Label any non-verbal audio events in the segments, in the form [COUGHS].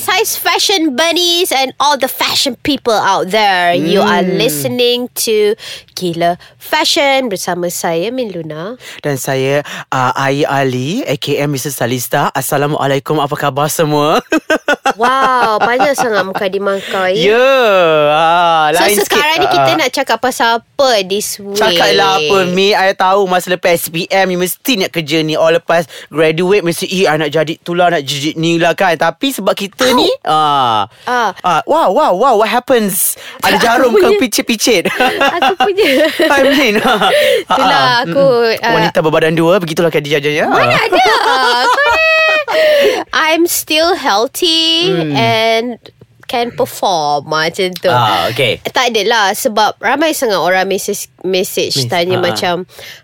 hi fashion bunnies and all the fashion people out there. You are listening to Gila Fashion bersama saya Min Luna. Dan saya uh, Ai Ali AKA Mr. Salista Assalamualaikum Apa khabar semua [LAUGHS] Wow, banyak sangat muka di kau Ya yeah, So lain sekarang sikit. ni kita Ah. nak cakap pasal apa this week? Cakaplah apa Mi I tahu masa lepas SPM Ni mesti nak kerja ni Or lepas graduate Mesti eh I nak jadi tulah Nak jadi ni lah kan Tapi sebab kita ni ah, Ah. ah, Wow wow wow What happens Ada jarum punya- ke picit-picit [LAUGHS] Aku punya. [LAUGHS] I mean Itulah aku, mm. ah, Wanita berbadan dua Begitulah kan dia ya Mana ada? Kau [LAUGHS] ni. I'm still healthy and can perform macam tu. Ah, okay. Tak adalah sebab ramai sangat orang message message Miss, tanya ah. macam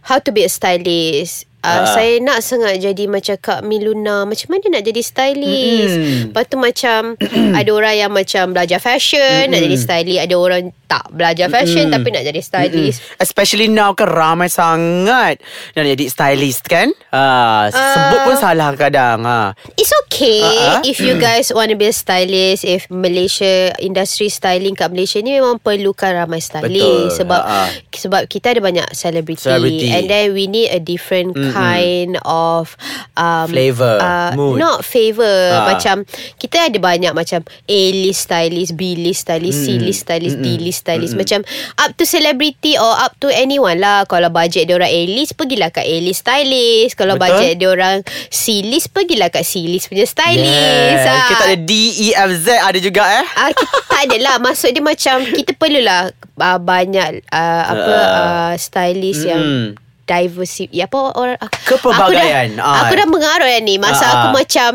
how to be a stylist. Uh, Ah. Saya nak sangat jadi macam Kak Miluna Macam mana nak jadi stylist Mm-mm. Lepas tu macam [CLEARS THROAT] Ada orang yang macam Belajar fashion Nak jadi stylist Ada orang tak belajar fashion Tapi nak jadi stylist Especially now kan ramai sangat Nak jadi stylist kan uh, Sebut pun salah kadang ha. It's okay Ah, ah. if you guys want to be a stylist. If Malaysia industry styling kat Malaysia ni memang perlukan ramai stylist Betul, sebab ah, ah. sebab kita ada banyak celebrity, Celebrity. and then we need a different kind of um, Flavour, uh, mood. not favor Ah. macam kita ada banyak macam A list stylist, B list stylist, C list stylist, D list stylist macam up to celebrity or up to anyone lah. Kalau bajet dia orang A list pergilah kat A list stylist. Kalau Betul. bajet dia orang C list pergilah kat C list punya stylist. Yeah. Ah. Kita ada D, E, F, Z ada juga eh Ah, kita tak adalah Maksud dia macam Kita perlulah uh, Banyak uh, Apa Ah. uh, Stylist yang Mm. Diversity ya, Apa orang ah, Kepelbagaian. Aku dah, Ah. aku dah mengarut yang ni Masa Ah, aku ah. macam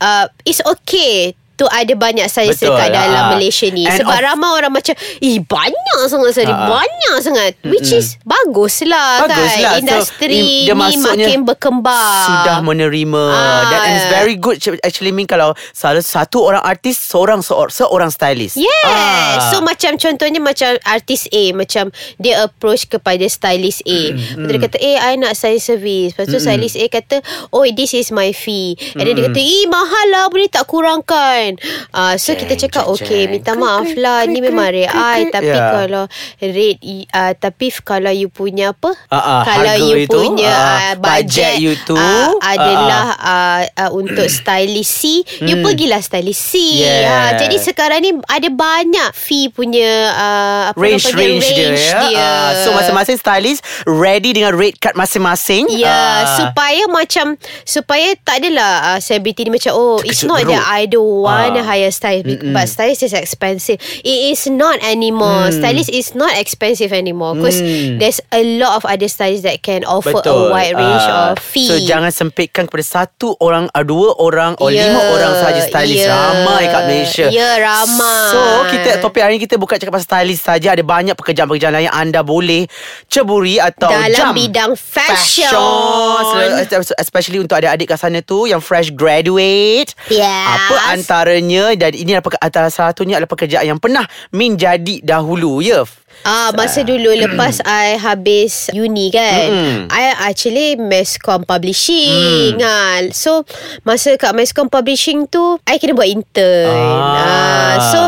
uh, It's okay Tu ada banyak Betul, dekat dalam ah. Malaysia ni. Sebab of- ramai orang macam Eh banyak sangat stylist Ah, ah. Banyak sangat. Which is Bagus lah Bagus kan. Lah So, Industri dia ni makin berkembang Sudah menerima. Ah. Dan it's very good Actually mean Kalau salah satu orang artis Seorang seor, seorang stylist. Yeah Ah. So macam contohnya Macam artis A Macam dia approach kepada stylist A. Tu dia kata Eh I nak style service. Lepas tu stylist A kata Oh this is my fee. And then dia kata Eh mahal lah Boleh tak kurangkan uh, So kita cakap jeng, Okay jeng. minta maaf lah Ni memang rate I Tapi Yeah. kalau Rate uh, Tapi kalau you punya apa Ah, ah, Kalau you itu, punya uh, budget you tu, uh, ah, Adalah uh, uh, Untuk [CLEARS THROAT] stylist C You pergilah stylist C Yeah. Ah, Jadi sekarang ni ada banyak fee punya uh, apa Range panggil, range dia, range ya. dia. Ah, so masing-masing stylist ready dengan rate card masing-masing. Ya, Ah. supaya macam supaya tak adalah uh, celebrity ni macam oh it's not that I don't want Ah. to hire stylist mm but stylist is expensive. It is not anymore. Stylist is not expensive anymore because Mm. there's a lot of other stylists that can offer a wide range Ah. of fee. So jangan sempitkan kepada satu orang, ah, dua orang, or Ya, lima orang saja stylist. ya. Ramai kat Malaysia. Ya, ramai. So kita topik hari ni kita bukan cakap pasal stylist saja. Ada banyak pekerjaan-pekerjaan lain yang anda boleh ceburi atau Dalam jam. bidang fashion. Fashion. Especially untuk adik-adik kat sana tu yang fresh graduate. Yes. Apa antaranya dan ini adalah antara satunya adalah pekerjaan yang pernah menjadi dahulu ya. Ah masa dulu lepas I habis uni kan Mm-mm. I actually Mescom Publishing ah. So masa kat Mescom Publishing tu I kena buat intern Ah. ah. So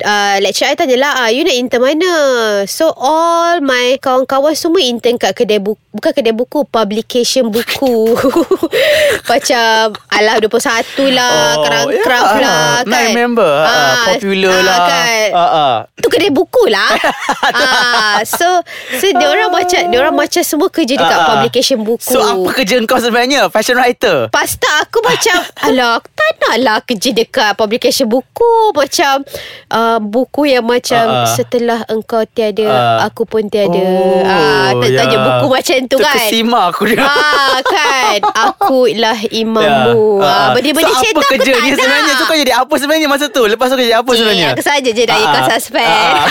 uh, lecturer I tanya lah ah, You nak intern mana So all my kawan-kawan semua intern kat kedai buku Bukan kedai buku Publication buku [LAUGHS] Macam Alah 21 lah Oh, Craft yeah. lah kan I remember ah, Popular lah kan ah, ah. Tu kedai buku lah [LAUGHS] ah, So So dia orang macam Dia orang macam semua kerja dekat ah. publication buku. So apa kerja kau sebenarnya? Fashion writer? Lepas tu aku macam [LAUGHS] Alah aku tak nak lah kerja dekat publication buku. Macam uh, Buku yang macam ah. Setelah engkau tiada Ah. Aku pun tiada. Oh, ah, tak Tanya ya. buku macam tu kan? Terkesima aku dia. Ah kan? [LAUGHS] Aku lah imammu. Ya. ah, Benda-benda so, tu apa aku kerjanya tak nak. sebenarnya? Tu kau jadi apa sebenarnya masa tu? Lepas tu kau jadi apa sebenarnya? Aku saja je nak Ah, ikut ah. suspend Ah, ah.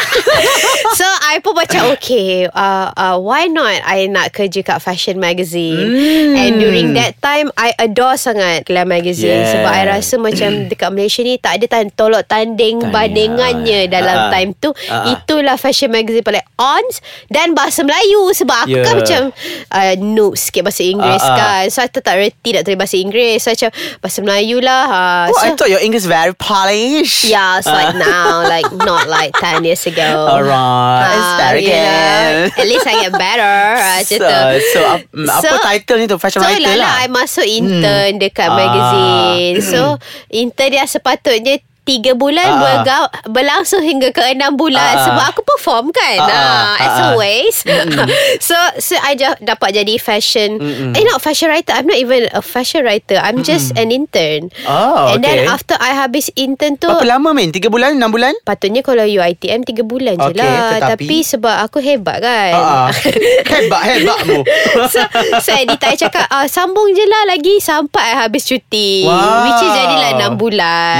[LAUGHS] So I pun macam Okay uh, uh, Why not I nak kerja kat fashion magazine Hmm. And during that time I adore sangat Glam magazine Yes. Sebab I rasa macam Dekat Malaysia ni Tak ada tan- tolok tanding Tanya. Bandingannya Dalam Ah. time tu Ah. Itulah fashion magazine paling ons Dan bahasa Melayu Sebab aku Yeah. kan macam uh, Noob sikit bahasa Inggeris Ah, ah. kan So aku tak reti nak tulis bahasa Inggeris So macam Bahasa Melayu lah uh, Oh, so, I thought your English very polished. Yeah, it's like now, like not like 10 years ago. [LAUGHS] Alright, it's Ah, very you know, good. [LAUGHS] At least I get better. ah, Macam [LAUGHS] So, tu. so, mm, apa title ni tu? Fashion so, writer lah. I masuk intern dekat Ah. magazine. So, [CLEARS THROAT] intern dia sepatutnya Tiga bulan Ah. berga- berlangsung hingga ke enam bulan Ah. sebab aku perform kan Ah, ah, as always [LAUGHS] so so I just dapat jadi fashion eh not fashion writer I'm not even a fashion writer I'm just an intern Oh, and then okay. after I habis intern tu Berapa lama main? Tiga bulan? Enam bulan? Patutnya kalau UiTM 3 bulan je Okey, lah tetapi- Tapi sebab aku hebat kan Ah, ah. [LAUGHS] hebat, hebatmu. [LAUGHS] so, so editor I cakap ah, Sambung je lah lagi Sampai I habis cuti Wow. Which is jadilah 6 bulan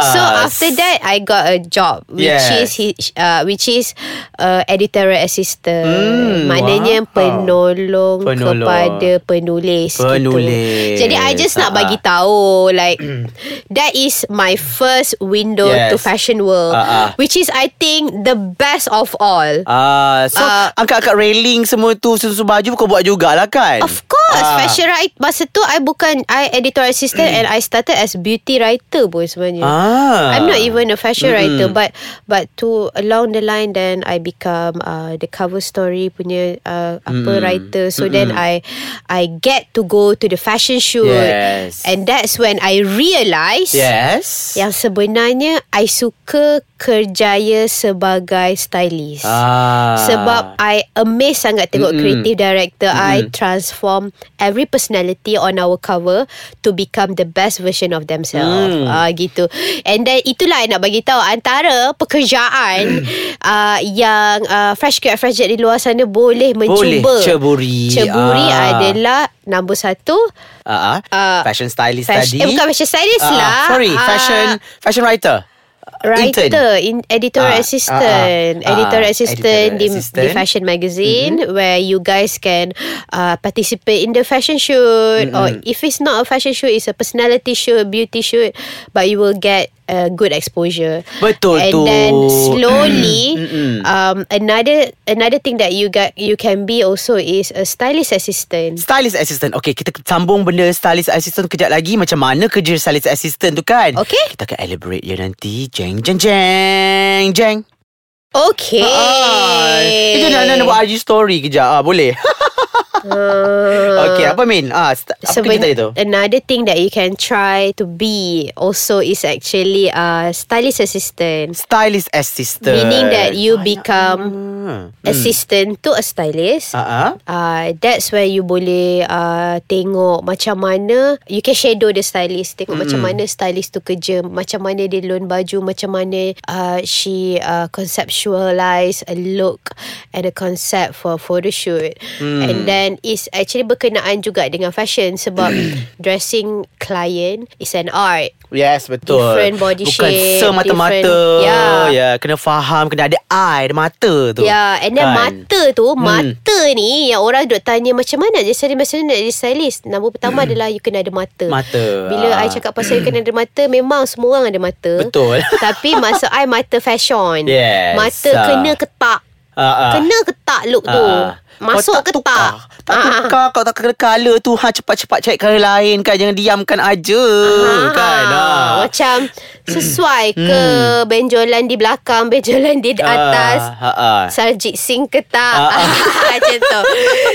Yes. So after that I got a job Which Yes. is he- uh, Which is uh, Editorial assistant Hmm, Maknanya wow. penolong, Penolong. Kepada penulis Penulis. gitu. Jadi I just nak Ah, ah. bagi tahu Like [CLEARS THROAT] That is my first window Yes. To fashion world Ah, ah. Which is I think The best of all Ah, so Ah. angkat-angkat railing semua tu susu baju kau buat jugalah kan? Of course Ah. Fashion writer Masa tu I bukan I editor assistant And I started as beauty writer pun sebenarnya Ah. I'm not even a fashion Mm-mm. writer But But to Along the line Then I become uh, The cover story punya uh, Apa Mm. writer So then I I get to go To the fashion shoot Yes. And that's when I realise Yes. Yang sebenarnya I suka Kerjaya sebagai stylist Ah. sebab I amazed sangat tengok Mm-mm. creative director I Mm-mm. transform every personality on our cover to become the best version of themselves. Mm. Ah gitu. And then itulah I nak bagi tahu antara pekerjaan uh, [COUGHS] yang uh, fresh grad fresh grad di luar sana boleh mencuba. Boleh ceburi. Ceburi Ah. adalah nombor satu Ah, ah. Ah, fashion stylist fashion, tadi. eh, bukan fashion stylist Ah, ah. lah. Sorry, Ah, fashion fashion writer. Writer, in editorial Ah, assistant, ah, ah. editorial Ah, assistant di, editorial di assistant. fashion magazine where you guys can uh, participate in the fashion shoot. Or if it's not a fashion shoot, it's a personality shoot, beauty shoot, but you will get a good exposure. Betul and tu. then slowly, [CLEARS THROAT] um, another another thing that you got you can be also is a stylist assistant. Stylist assistant Okay kita sambung benda Stylist assistant kejap lagi Macam mana kerja stylist assistant tu kan Okay. Kita akan elaborate dia nanti Jeng jeng jeng Jeng Okay. Ah, Kita nak, nak, nak buat IG story kejap ah, Boleh [LAUGHS] Uh, Okay apa Min ah, st- Apa Seben- kerja tadi tu Another thing that you can try to be also is actually a stylist assistant. Stylist assistant Meaning that you become Hmm. assistant to a stylist. Ah. Uh, that's where you boleh uh, tengok macam mana you can shadow the stylist tengok mm. macam mana stylist tu kerja macam mana dia loan baju macam mana uh, she uh, conceptualize a look and a concept for photo shoot mm. and then is actually berkenaan juga dengan fashion sebab [CLEARS THROAT] dressing client is an art Yes betul Different body Bukan shape, semata-mata different- yeah. ya, Kena faham Kena ada eye Ada mata tu Ya, yeah, and then Kan? mata tu, mata ni yang orang duk tanya macam mana je stylist, macam mana nak jadi stylist. Nombor pertama adalah you kena ada mata. Mata. Bila Ah. I cakap pasal you kena ada mata, memang semua orang ada mata. Betul. [LAUGHS] Tapi maksud I mata fashion. Yes. Mata Ah. kena ketak. Ah, ah. Kena ketak look tu. Ah. Masuk kau tak ketak. tukar. Tak Ah. tukar Kau tak kena colour tu ha, Cepat-cepat cari colour lain kan Jangan diamkan aja Ah, kan ha. Macam sesuai ke benjolan di belakang, [LAUGHS] benjolan di atas. ha, ha. Sarjit sing ke tak Ah, [LAUGHS] Macam tu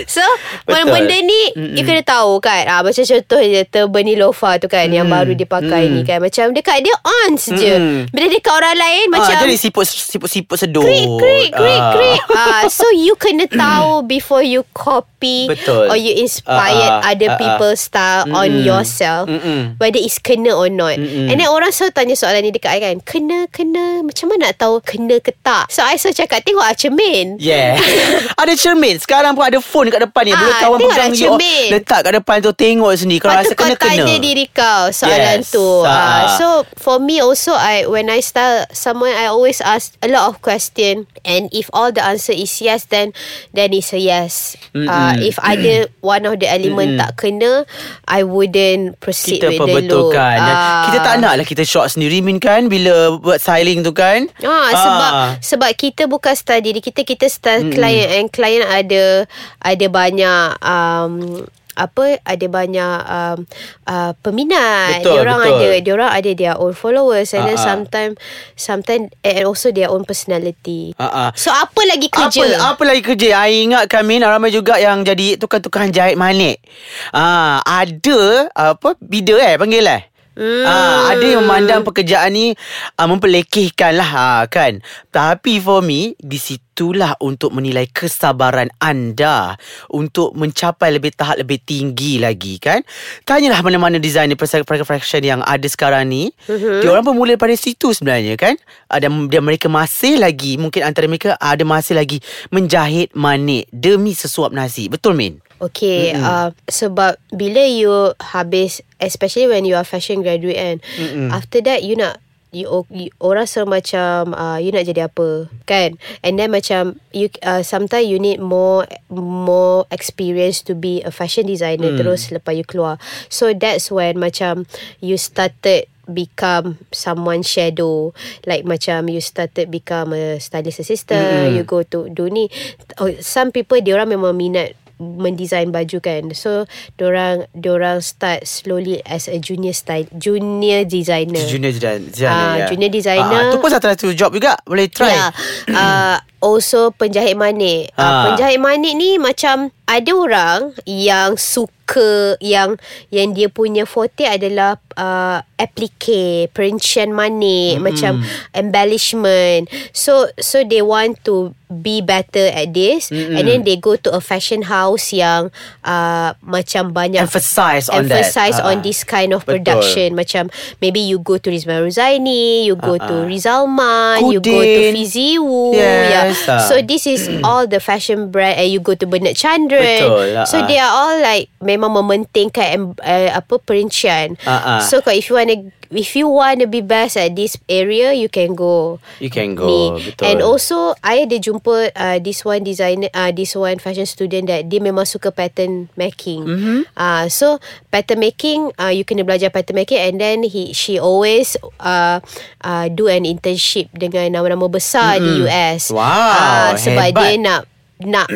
So Betul. Benda-benda ni You kena tahu kan ah, Macam contoh je Turban Nilofa tu kan Yang baru dipakai ni kan Macam dekat dia on je Mm. Bila dekat orang lain Ah, Macam jadi siput siput siput sedut. Krik krik krik Ah. krik ah, So you kena tahu [COUGHS] before you copy Betul. or you inspired Ah, ah, other ah, ah. people's style on Mm-mm. yourself Mm-mm. whether it's kena or not Mm-mm. and then orang selalu tanya soalan ni dekat I kan kena kena macam mana nak tahu kena ke tak so I selalu cakap tengok ah cermin Yeah [LAUGHS] Ada cermin Sekarang pun ada phone kat depan ni Ah, Boleh kawan pegang lah you cermin. Letak kat depan tu Tengok sendiri Kalau rasa Patut kau kena-kena tanya diri kau soalan Yes. tu. Ah. Uh, so for me also I when I start someone I always ask a lot of question and if all the answer is yes then then it's a yes. Uh, Mm-mm. if ada one of the element tak kena I wouldn't proceed kita with the look. perbetulkan Ah. Kita tak nak lah Kita shot sendiri Min kan Bila buat styling tu kan Ah, sebab sebab kita bukan diri kita kita style mm client and client ada ada banyak um, apa ada banyak um, uh, peminat Betul, diorang betul. ada diorang ada their own followers and then Ah, ah. sometimes sometimes and also their own personality Ah, ah. so apa lagi kerja Apa, apa lagi kerja I ingatkan Min Ramai juga yang jadi Tukang-tukang jahit manik ah, Ada Apa Bida eh panggil eh Hmm. Ah, ada yang memandang pekerjaan ni ah, Mempelekehkan lah ah, kan Tapi for me Disitulah untuk menilai kesabaran anda Untuk mencapai lebih tahap lebih tinggi lagi kan Tanyalah mana-mana designer fashion yang ada sekarang ni Mhm. Dia orang pun mula daripada situ sebenarnya kan Ada dia mereka masih lagi Mungkin antara mereka ada masih lagi Menjahit manik Demi sesuap nasi Betul Min? Okay mm uh, Sebab Bila you habis Especially when you are fashion graduate kan Mm-mm. After that you nak You, you orang selalu macam uh, you nak jadi apa kan and then macam you uh, sometimes you need more more experience to be a fashion designer Hmm. terus lepas you keluar so that's when macam you started become someone shadow like macam you started become a stylist assistant Mm-mm. you go to do ni oh, some people dia orang memang minat mendesign baju kan so diorang diorang start slowly as a junior style junior designer Junior designer, Ah, ya. junior designer. ah, Itu pun salah satu job juga Boleh try Yeah. uh, also penjahit manik. Uh, Ah. penjahit manik ni macam ada orang yang suka yang yang dia punya forte adalah uh, applique, perincian manik, Mm-mm. macam embellishment. So so they want to be better at this Mm-mm. and then they go to a fashion house yang uh, macam banyak Emphasize on that. emphasize Ah, on ah. this kind of Betul. production macam maybe you go to Rizman Ruzaini you go Ah, to ah. Rizalman you go to Kudin. Fizi Wu Yes, yeah. Ah. so this is all the fashion brand and you go to Bernard Chandran Betul, ah, so ah. they are all like memang mementingkan em- uh, apa perincian ah. so kalau if you want to if you want to be best at this area you can go You can go, ni. betul. and also I ada jumpa uh, this one designer uh, this one fashion student that dia memang suka pattern making Mhm. uh, so pattern making uh, you kena belajar pattern making and then he she always uh, uh, do an internship dengan nama-nama besar di Mm-mm. US Wow, Ah, sebab hebat. dia nak nak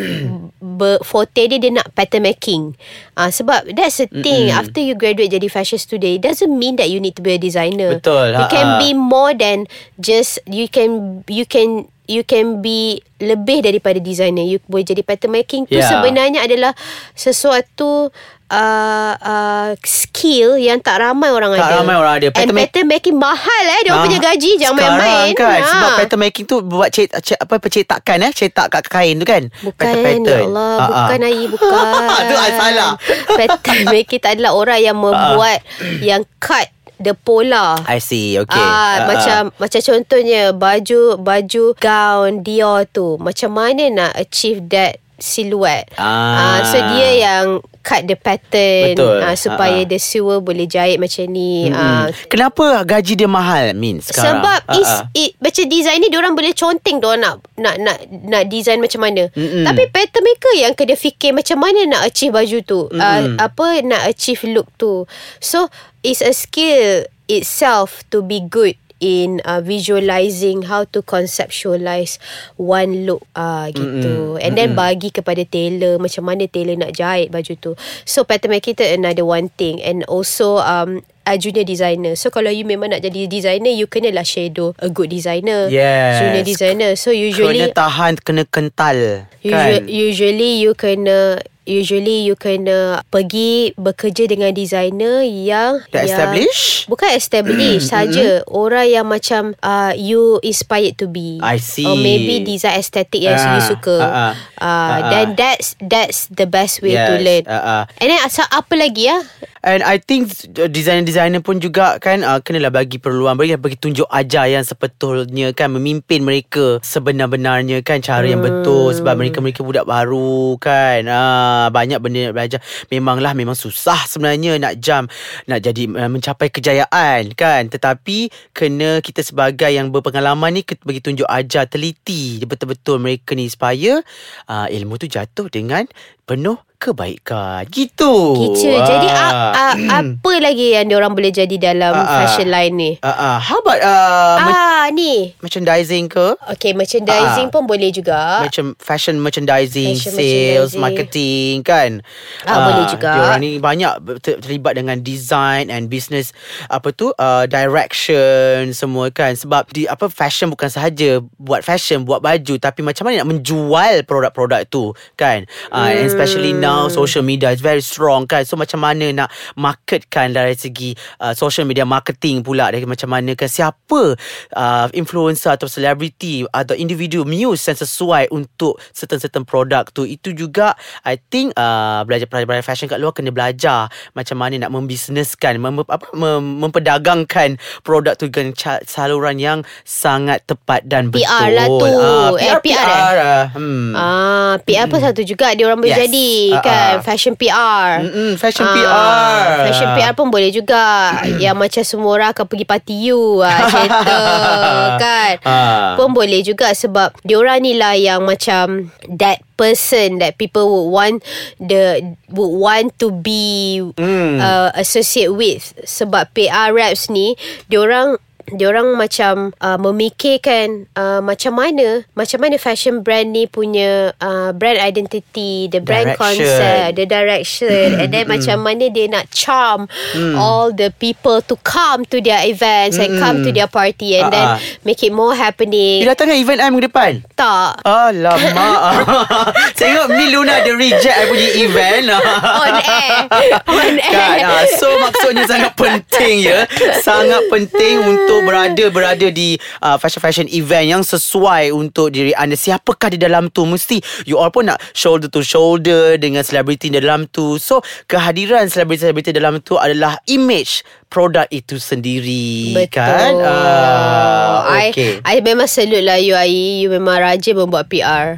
ber, forte dia dia nak pattern making uh, sebab that's the thing Mm-mm. after you graduate jadi fashion student it doesn't mean that you need to be a designer Betul, you can ha-ha. be more than just you can you can you can be lebih daripada designer you boleh jadi pattern making tu Yeah. sebenarnya adalah sesuatu uh, uh, skill yang tak ramai orang Tak ada ramai orang ada. and Pattern ma- pattern making mahal eh dia Ah, punya gaji jangan sekarang main-main kan Ha. Sebab pattern making tu Buat cet, cet, apa percetakan eh Cetak kat kain tu kan Bukan ya Allah Ah, ah. Bukan Ayi [LAUGHS] Bukan Tu salah. Pattern making tak adalah orang yang membuat Yang cut The pola I see Okay. Ah, Ah, macam macam contohnya baju baju gown Dior tu. Macam mana nak achieve that silhouette. Ah. so dia yang cut the pattern Betul. ah, supaya Ah, ah. the sewer boleh jahit macam ni. Ah, Mm-mm. Kenapa gaji dia mahal Min sekarang sebab Ah, is ah. it macam design ni orang boleh conteng dia nak nak nak nak design macam mana. Mm-mm. Tapi pattern maker yang kena fikir macam mana nak achieve baju tu. Uh, apa nak achieve look tu. So it's a skill itself to be good in uh, visualizing how to conceptualize one look ah uh, gitu. Mm-mm. and then Mm-mm. bagi kepada tailor macam mana tailor nak jahit baju tu. So pattern making tu another one thing. And also um a junior designer. So kalau you memang nak jadi designer you kenalah shadow a good designer. Yes. junior designer. So usually Kena tahan Kena kental Usually, Kan? usually you kena usually you kena pergi bekerja dengan designer yang Dah yang, established? Bukan established saja. Orang yang macam uh, you inspired to be. I see. Or maybe design estetik yang Ah, you suka. ah. Uh, Ah, ah. then that's that's the best way to Yes, learn. ah, ah. And then asal apa lagi ya? And I think uh, designer-designer pun juga kan uh, kenalah bagi perluan bagi bagi tunjuk ajar yang sepetulnya kan memimpin mereka sebenar-benarnya kan cara yang betul. Sebab mereka mereka budak baru kan. Uh, banyak benda nak belajar. Memanglah memang susah sebenarnya nak jam nak jadi uh, mencapai kejayaan kan. Tetapi kena kita sebagai yang berpengalaman ni kita bagi tunjuk ajar teliti betul-betul mereka ni supaya uh, ilmu tu jatuh dengan penuh kebaikan gitu Gitu. Jadi a, a, Ah. apa lagi yang orang boleh jadi dalam Ah, ah. fashion line ni? Uh, uh, how about uh, Ah ni. merchandising ke? Okay, merchandising Ah. pun boleh juga. Macam fashion merchandising, Fashion sales, merchandising. marketing kan. Ah, boleh juga. Diorang ni banyak ter- terlibat dengan design and business apa tu uh, direction semua kan. Sebab di apa fashion bukan sahaja buat fashion, buat baju tapi macam mana nak menjual produk-produk tu kan. Uh, and especially now social media is very strong kan. So macam mana nak marketkan dari segi uh, social media marketing pula dari macam mana kan siapa uh, influencer atau selebriti atau individu muse yang sesuai untuk certain-certain produk tu itu juga I think uh, belajar belajar fashion kat luar kena belajar macam mana nak membisneskan mem, apa mem, memperdagangkan produk tu dengan ca- saluran yang sangat tepat dan betul PR lah tu. Ah, Eh, PR, PR, PR, ah. hmm. Ah, PR pun satu juga dia orang boleh Yes. jadi Ah, kan fashion PR. Mm-mm, fashion Ah, PR. Fashion PR pun boleh juga Yang macam semua orang akan pergi party you ah, [LAUGHS] Cerita kan Ah. Pun boleh juga Sebab Diorang ni lah yang macam That person That people would want the Would want to be Mm. uh, Associate with Sebab PR reps ni Diorang Diorang macam uh, memikirkan uh, macam mana macam mana fashion brand ni punya uh, brand identity, the brand Direction. concept, the direction [COUGHS] and then macam mana dia nak charm all the people to come to their events and come to their party and then Ah, ah. make it more happening. Dia datang kan event I minggu depan? Tak. Alamak [LAUGHS] [LAUGHS] Tengok Mi Luna Dia reject I punya event [LAUGHS] On air. On air. kan? So maksudnya sangat penting ya Sangat penting Untuk berada Berada di uh, Fashion-fashion event Yang sesuai Untuk diri anda. Siapakah di dalam tu? Mesti You all pun nak Shoulder to shoulder Dengan selebriti di dalam tu. So kehadiran Selebriti-selebriti dalam tu Adalah image Produk itu sendiri Betul. Kan Ah, I, okay. I memang salute lah you Ai. You memang rajin membuat PR.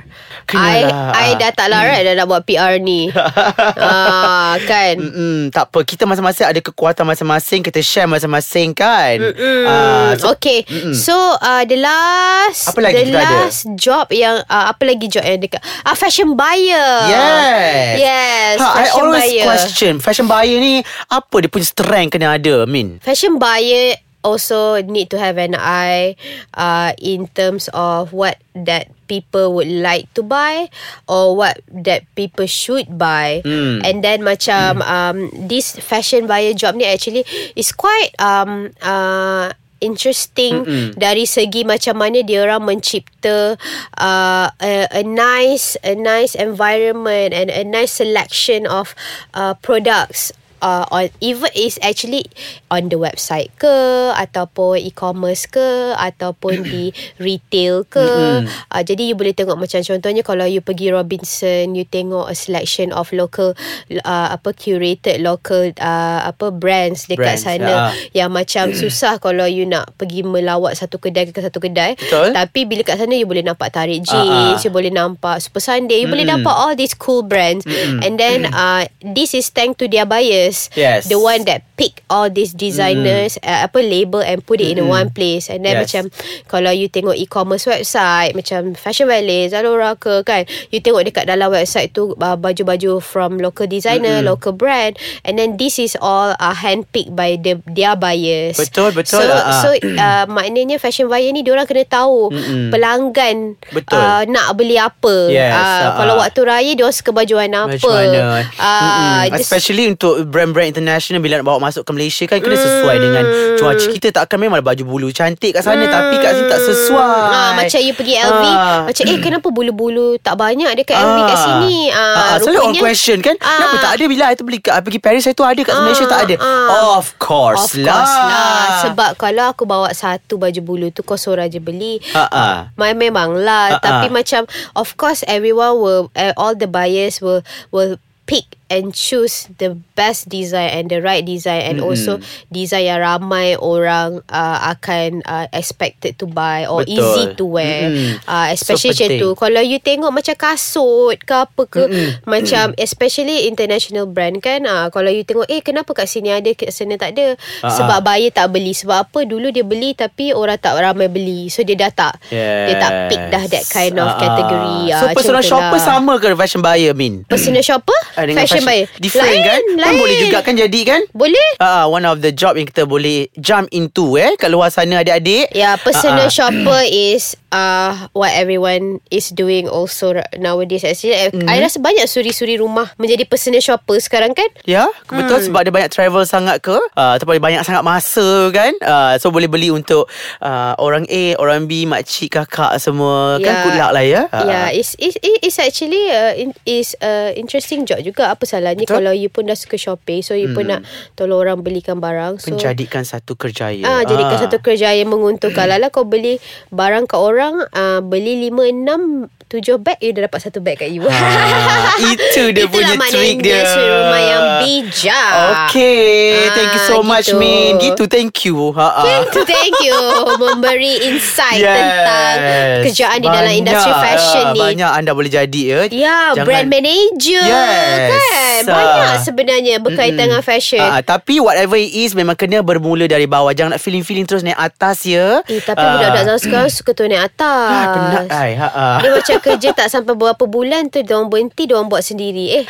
I, Kenalah. I dah tak larat dah nak buat PR ni. [LAUGHS] ah, kan? Mm-mm, tak apa Kita masing-masing ada kekuatan masing-masing Kita share masing-masing kan Mm, Ah, so, okay. So uh, the last Apa lagi the kita ada? last job yang uh, apa lagi job yang dekat ah fashion buyer. Yes Yes, ha, I fashion always buyer. question Fashion buyer ni Apa dia punya strength kena ada Min Fashion buyer also need to have an eye uh, in terms of what that people would like to buy or what that people should buy Hmm. and then macam um, this fashion buyer job ni actually is quite um, uh, interesting Mm-mm. dari segi macam mana dia orang mencipta uh, a, a nice a nice environment and a nice selection of uh, products uh, on even is actually on the website ke ataupun e-commerce ke ataupun [COUGHS] di retail ke. Uh, jadi you boleh tengok macam contohnya kalau you pergi Robinson you tengok a selection of local uh, apa curated local uh, apa brands dekat Brands, sana ah. yang macam [COUGHS] susah kalau you nak pergi melawat satu kedai ke satu kedai. Betul. tapi bila kat sana you boleh nampak tarik Ah, jeans ah. you boleh nampak super sunday you boleh nampak all these cool brands. And then [COUGHS] uh, this is thanks to their buyers Yes. the one that pick all these designers uh, apa label and put it in one place and then Yes. macam kalau you tengok e-commerce website macam Fashion Valley Zalora ke kan you tengok dekat dalam website tu uh, baju-baju from local designer local brand and then this is all uh, hand picked by the their buyers Betul, betul. so ah. so uh, maknanya fashion buyer ni diorang kena tahu Mm-mm. pelanggan Betul. uh, nak beli apa Yes, uh, ah, kalau ah. waktu raya diorang suka baju warna apa Macam mana uh, Mm-mm. Especially untuk brand brand-brand international bila nak bawa masuk ke Malaysia kan kena sesuai dengan cuaca kita takkan memang ada baju bulu cantik kat sana tapi kat sini tak sesuai. Ah, macam you pergi LV Ah. Macam eh kenapa bulu-bulu Tak banyak dekat LV kat Ah. sini ah, Ah, Selalu orang rupanya- question kan Ah. Kenapa tak ada Bila I tu beli kat, Pergi Paris Saya tu ada kat Ah, Malaysia tak ada ah. Of course Of lah course lah Sebab kalau aku bawa satu baju bulu tu Kau seorang je beli ah. Ma- Memang lah Ah, Tapi macam Of course everyone will uh, All the buyers will Will pick and choose the best design and the right design and Mm-mm. also design yang ramai orang uh, akan uh, expected to buy or Betul. easy to wear Mm-mm. uh, especially So macam tu kalau you tengok macam kasut ke apa ke Mm-mm. macam especially international brand kan uh, kalau you tengok eh kenapa kat sini ada kat sana tak ada Ah, sebab ah. buyer tak beli sebab apa dulu dia beli tapi orang tak ramai beli so dia dah tak dia tak pick dah that kind of ah. category So Ah, macam personal shopper lah. sama ke fashion buyer Min? personal shopper Ah, dengan fashion buyer Different lain, kan? lain. Kan boleh juga kan jadi kan? boleh Ah, one of the job yang kita boleh jump into eh kat luar sana adik-adik. Ya, yeah, personal ah. shopper is uh what everyone is doing also nowadays. Actually, mm. I rasa banyak suri-suri rumah menjadi personal shopper sekarang kan? Ya, betul sebab dia banyak travel sangat ke uh, ataupun banyak sangat masa kan. Uh, so boleh beli untuk uh, orang A, orang B, makcik, kakak semua kan good luck lah ya. Ya, yeah, it's, it's, it's actually uh, in, is a interesting job juga. Apa salahnya Betul. kalau you pun dah suka shopping, so you pun nak tolong orang belikan barang. So Menjadikan satu kerjaya. Ah, jadikan satu kerja yang menguntungkan. [COUGHS] Lala kau beli barang kat orang, ah, beli 5 6 7 beg, you dah dapat satu beg kat you. Ah, itu dia [LAUGHS] Itulah punya maknanya trick dia. suri rumah yang bijak. Okay, Ah, thank you so much gitu. Min. Gitu, thank you. Ha ah. Thank you, thank you memberi insight Yes. tentang kerjaan di dalam Banyak, industri fashion ah, ni. Banyak anda boleh jadi ya. Ya, brand manager Yes. kan. Ah. Banyak sebenarnya berkaitan dengan fashion. Ah, tapi whatever it is memang kena bermula dari bawah. Jangan nak feeling-feeling terus naik atas ya. Eh, tapi Ah. budak-budak zaman sekarang suka tu naik atas. Ah, penat ai. Ha ah. Dia macam kerja tak sampai berapa bulan tu Dia orang berhenti Dia orang buat sendiri Eh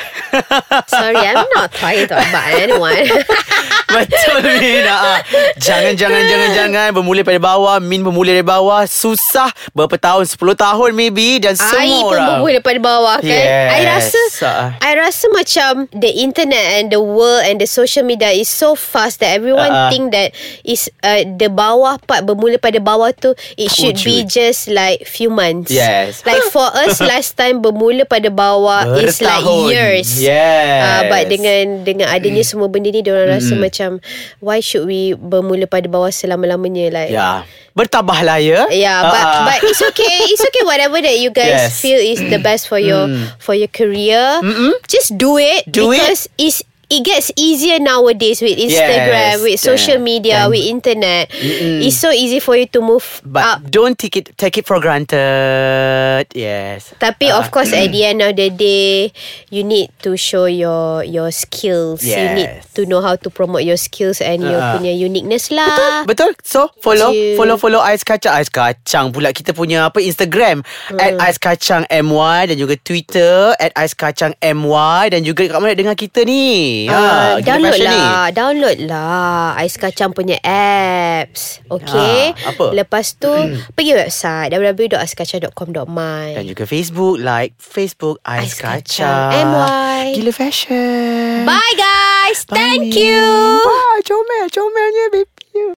Sorry I'm not trying to about anyone Betul Min ha, ah. Jangan jangan jangan jangan Bermula pada bawah Min bermula dari bawah Susah Berapa tahun 10 tahun maybe Dan semua I pun orang bermula daripada bawah kan Yes. I rasa Ah. I rasa macam The internet and the world And the social media Is so fast That everyone ah. think that Is uh, The bawah part Bermula pada bawah tu It should be Wujud. just like Few months Yes. Like for us [LAUGHS] Last time bermula pada bawah Is like years Yes Uh, but dengan dengan adanya semua benda ni Diorang rasa macam Why should we bermula pada bawah selama-lamanya Like Ya Bertabahlah ya Yeah, but ah. but it's okay. [LAUGHS] It's okay. Whatever that you guys Yes. feel is the best for your for your career. Just do it Do it. because it's it gets easier nowadays with Instagram, Yes. with social Dan- media, dan- with internet. It's so easy for you to move But up. don't take it take it for granted. Yes. Tapi Ah. of course at the end of the day You need to show your Your skills You need Yes. to know how to promote your skills And your Ah. punya uniqueness lah Betul So follow. Follow follow Ais Kacang Ais Kacang pula Kita punya apa Instagram Hmm. At Ais Kacang MY Dan juga Twitter At Ais Kacang MY Dan juga kat mana dengar kita ni Gila download Fashion ni. lah Download lah Ais Kacang punya apps. Okay. Ah, apa? Lepas tu Pergi website www.aiskacang.com.my Dan juga Facebook Like Facebook Ais, Ais Kacang, Kacang. MY. Gila Fashion. Bye guys. Bye, Thank Min. you. Bye. Comel Comelnya babe